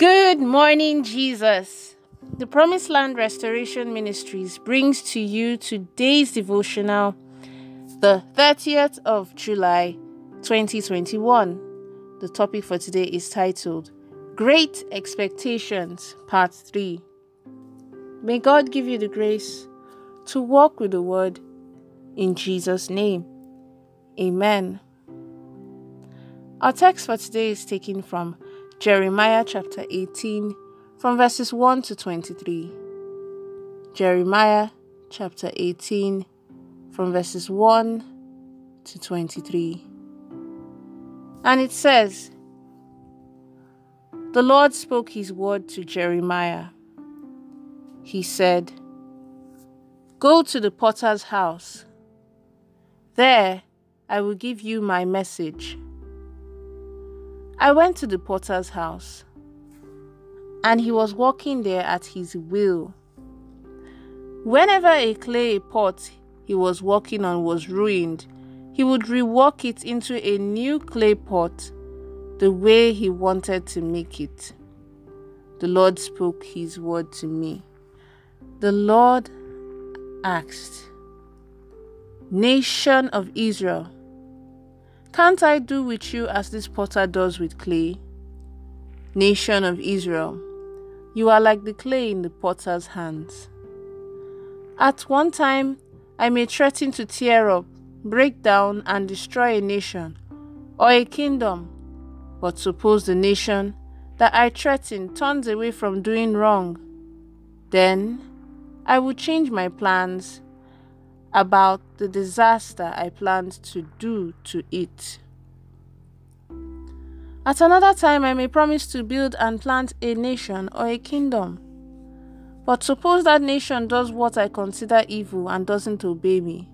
Good morning, Jesus. The Promised Land Restoration Ministries brings to you today's devotional, the 30th of July, 2021. The topic for today is titled Great Expectations, Part 3. May God give you the grace to walk with the Word in Jesus' name. Amen. Our text for today is taken from Jeremiah chapter 18, from verses 1 to 23. Jeremiah chapter 18, from verses 1 to 23. And it says, The Lord spoke his word to Jeremiah. He said, Go to the potter's house. There I will give you my message. I went to the potter's house, and he was working there at his will. Whenever a clay pot he was working on was ruined, he would rework it into a new clay pot the way he wanted to make it. The Lord spoke his word to me. The Lord asked, Nation of Israel, can't I do with you as this potter does with clay? Nation of Israel, you are like the clay in the potter's hands. At one time, I may threaten to tear up, break down, and destroy a nation or a kingdom. But suppose the nation that I threaten turns away from doing wrong, then I will change my plans about the disaster I planned to do to it. At another time, I may promise to build and plant a nation or a kingdom. But suppose that nation does what I consider evil and doesn't obey me.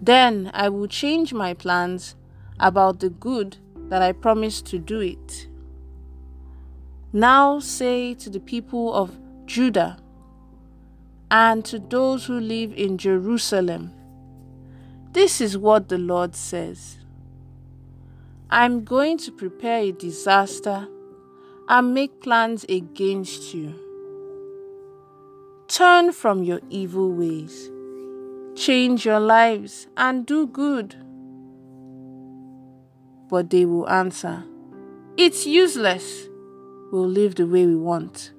Then I will change my plans about the good that I promised to do it. Now say to the people of Judah and to those who live in Jerusalem. This is what the Lord says I'm going to prepare a disaster and make plans against you. Turn from your evil ways, change your lives, and do good. But they will answer, It's useless. We'll live the way we want,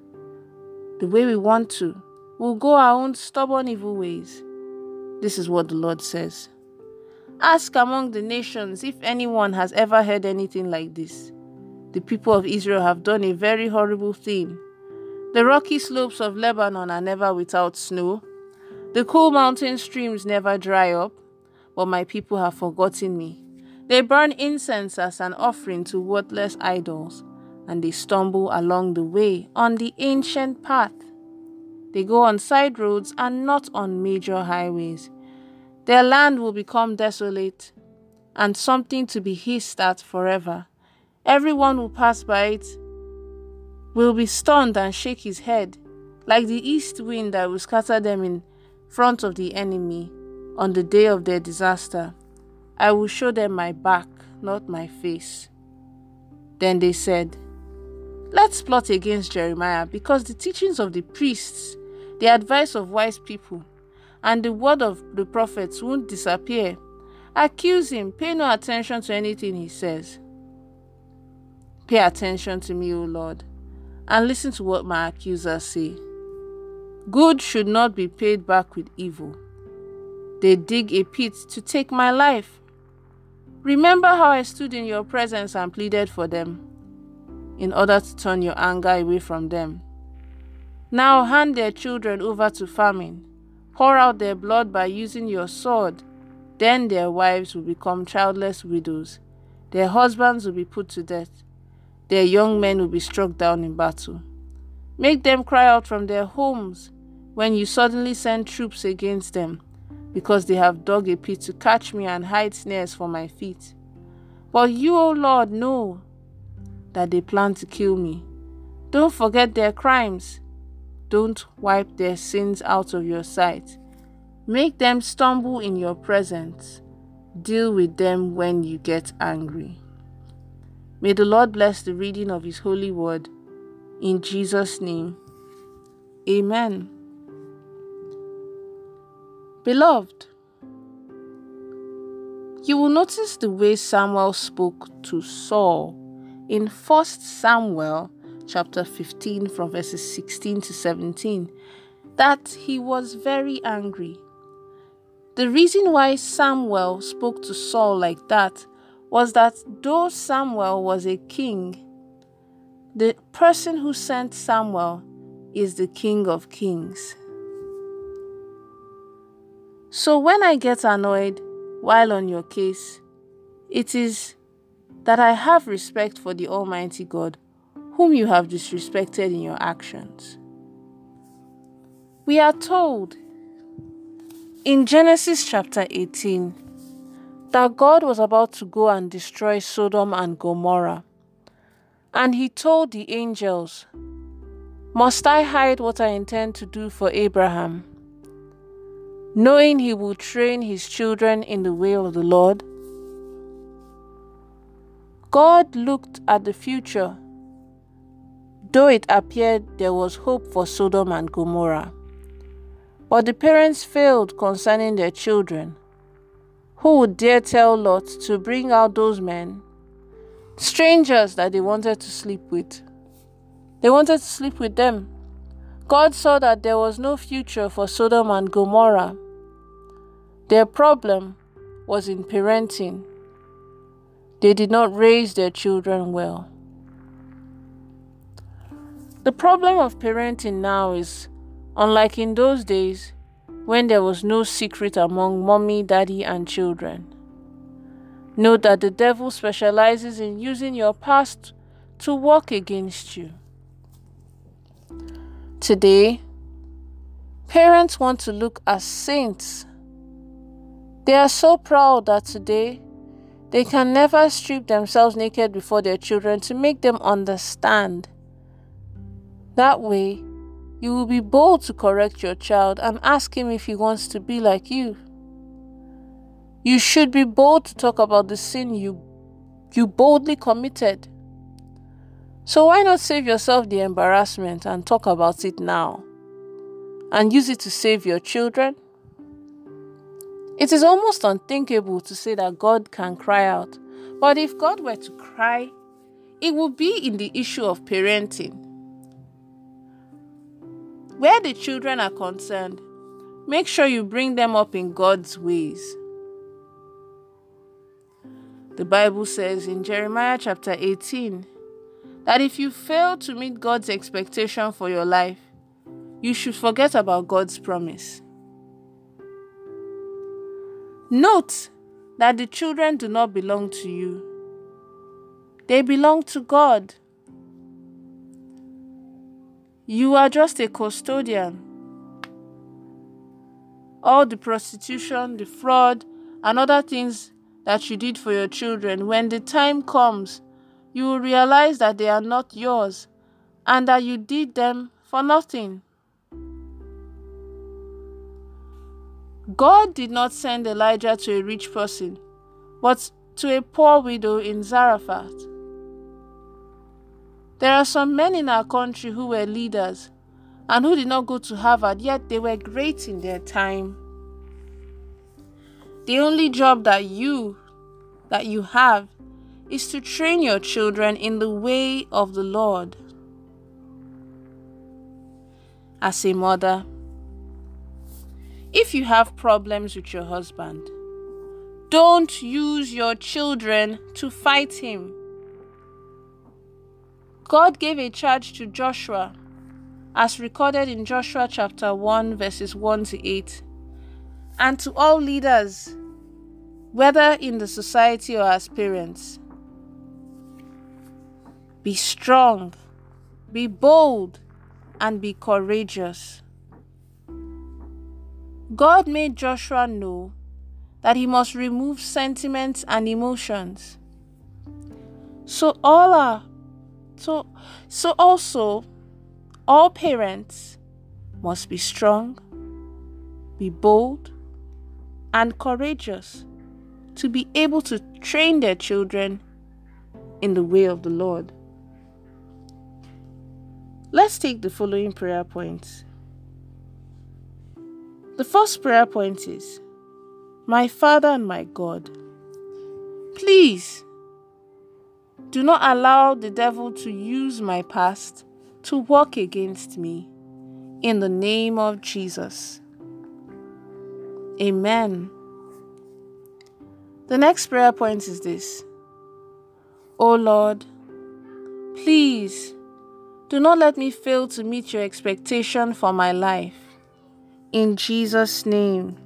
the way we want to We'll go our own stubborn evil ways. This is what the Lord says. Ask among the nations if anyone has ever heard anything like this. The people of Israel have done a very horrible thing. The rocky slopes of Lebanon are never without snow. The cool mountain streams never dry up, but my people have forgotten me. They burn incense as an offering to worthless idols, and they stumble along the way on the ancient path. They go on side roads and not on major highways. Their land will become desolate and something to be hissed at forever. Everyone who pass by it will be stunned and shake his head, like the east wind that will scatter them in front of the enemy on the day of their disaster. I will show them my back, not my face. Then they said, Let's plot against Jeremiah because the teachings of the priests the advice of wise people and the word of the prophets won't disappear. Accuse him, pay no attention to anything he says. Pay attention to me, O Lord, and listen to what my accusers say. Good should not be paid back with evil. They dig a pit to take my life. Remember how I stood in your presence and pleaded for them, in order to turn your anger away from them. Now hand their children over to famine, pour out their blood by using your sword. Then their wives will become childless widows, their husbands will be put to death, their young men will be struck down in battle. Make them cry out from their homes when you suddenly send troops against them, because they have dug a pit to catch me and hide snares for my feet. But you, O Lord, know that they plan to kill me. Don't forget their crimes don't wipe their sins out of your sight. Make them stumble in your presence. Deal with them when you get angry. May the Lord bless the reading of His holy word In Jesus' name, Amen. Beloved, you will notice the way Samuel spoke to Saul in 1 Samuel chapter 15 from verses 16 to 17 that he was very angry. The reason why Samuel spoke to Saul like that was that though Samuel was a king, the person who sent Samuel is the King of Kings. So when I get annoyed while on your case, it is that I have respect for the Almighty God, whom you have disrespected in your actions. We are told in Genesis chapter 18 that God was about to go and destroy Sodom and Gomorrah. And he told the angels, Must I hide what I intend to do for Abraham, knowing he will train his children in the way of the Lord? God looked at the future, though it appeared there was hope for Sodom and Gomorrah. But the parents failed concerning their children. Who would dare tell Lot to bring out those men, strangers that they wanted to sleep with? They wanted to sleep with them. God saw that there was no future for Sodom and Gomorrah. Their problem was in parenting. They did not raise their children well. The problem of parenting now is Unlike in those days, when there was no secret among mommy, daddy, and children. Note that the devil specializes in using your past to work against you. Today, parents want to look as saints. They are so proud that today they can never strip themselves naked before their children to make them understand. That way, you will be bold to correct your child and ask him if he wants to be like you. You should be bold to talk about the sin you, you boldly committed. So why not save yourself the embarrassment and talk about it now? And use it to save your children? It is almost unthinkable to say that God can cry out. But if God were to cry, it would be in the issue of parenting. Where the children are concerned, make sure you bring them up in God's ways. The Bible says in Jeremiah chapter 18 that if you fail to meet God's expectation for your life, you should forget about God's promise. Note that the children do not belong to you, they belong to God. You are just a custodian. All the prostitution, the fraud, and other things that you did for your children, when the time comes, you will realize that they are not yours and that you did them for nothing. God did not send Elijah to a rich person, but to a poor widow in Zarephath. There are some men in our country who were leaders and who did not go to Harvard, yet they were great in their time. The only job that you that you have is to train your children in the way of the Lord. As a mother, if you have problems with your husband, don't use your children to fight him. God gave a charge to Joshua, as recorded in Joshua chapter 1, verses 1 to 8, and to all leaders, whether in the society or as parents. Be strong, be bold, and be courageous. God made Joshua know that he must remove sentiments and emotions. So all our so, so also, all parents must be strong, be bold, and courageous to be able to train their children in the way of the Lord. Let's take the following prayer points. The first prayer point is My Father and my God, please do not allow the devil to use my past to work against me. In the name of Jesus. Amen. The next prayer point is this O Lord, please do not let me fail to meet your expectation for my life. In Jesus' name.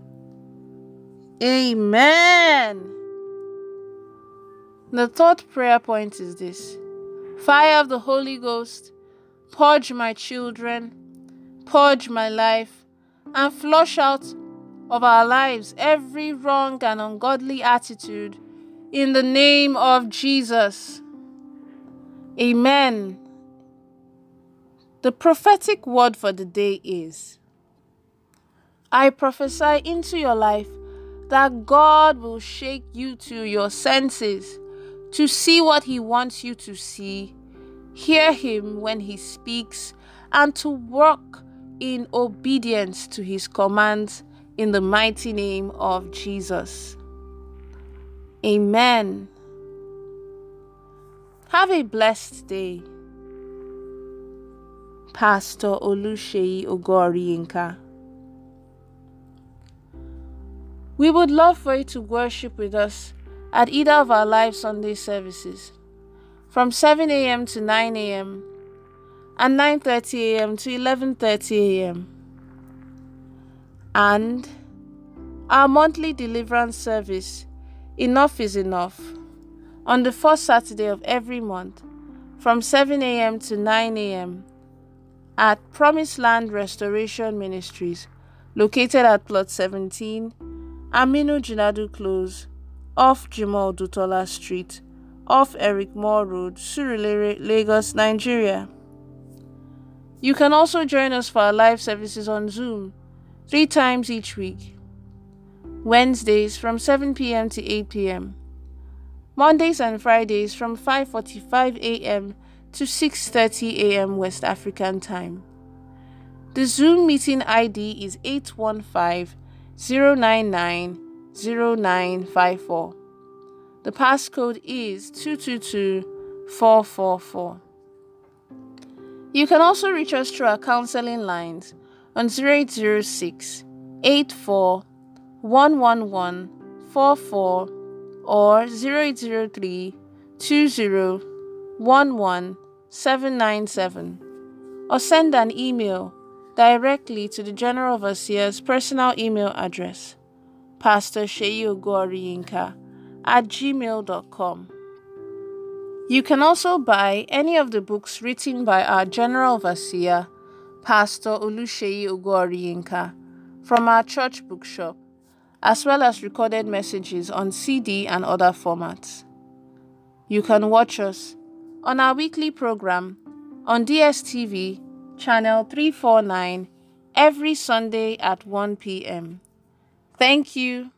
Amen. The third prayer point is this Fire of the Holy Ghost, purge my children, purge my life, and flush out of our lives every wrong and ungodly attitude in the name of Jesus. Amen. The prophetic word for the day is I prophesy into your life that God will shake you to your senses to see what He wants you to see, hear Him when He speaks, and to work in obedience to His commands in the mighty name of Jesus. Amen. Have a blessed day. Pastor Oluseyi Ogoriinka. We would love for you to worship with us at either of our live Sunday services from 7 a.m. to 9 a.m. and 9:30 a.m. to 11:30 a.m. and our monthly deliverance service Enough is enough on the first Saturday of every month from 7 a.m. to 9 a.m. at Promised Land Restoration Ministries located at plot 17 Aminu Jinadu Close off Jimoh Odutola Street, off Eric Moore Road, Surulere, Lagos, Nigeria. You can also join us for our live services on Zoom three times each week. Wednesdays from 7 p.m. to 8 p.m. Mondays and Fridays from 5:45 a.m. to 6:30 a.m. West African Time. The Zoom meeting ID is 815 099 0954. The passcode is 222444. You can also reach us through our counseling lines on 0806 84 111 44 or 0803 20 797 or send an email directly to the General Overseer's personal email address Pastor Sheyi at gmail.com. You can also buy any of the books written by our General Overseer, Pastor Oluseyi Ogoriyinka, from our church bookshop, as well as recorded messages on CD and other formats. You can watch us on our weekly program on DSTV, channel 349, every Sunday at 1 p.m. Thank you.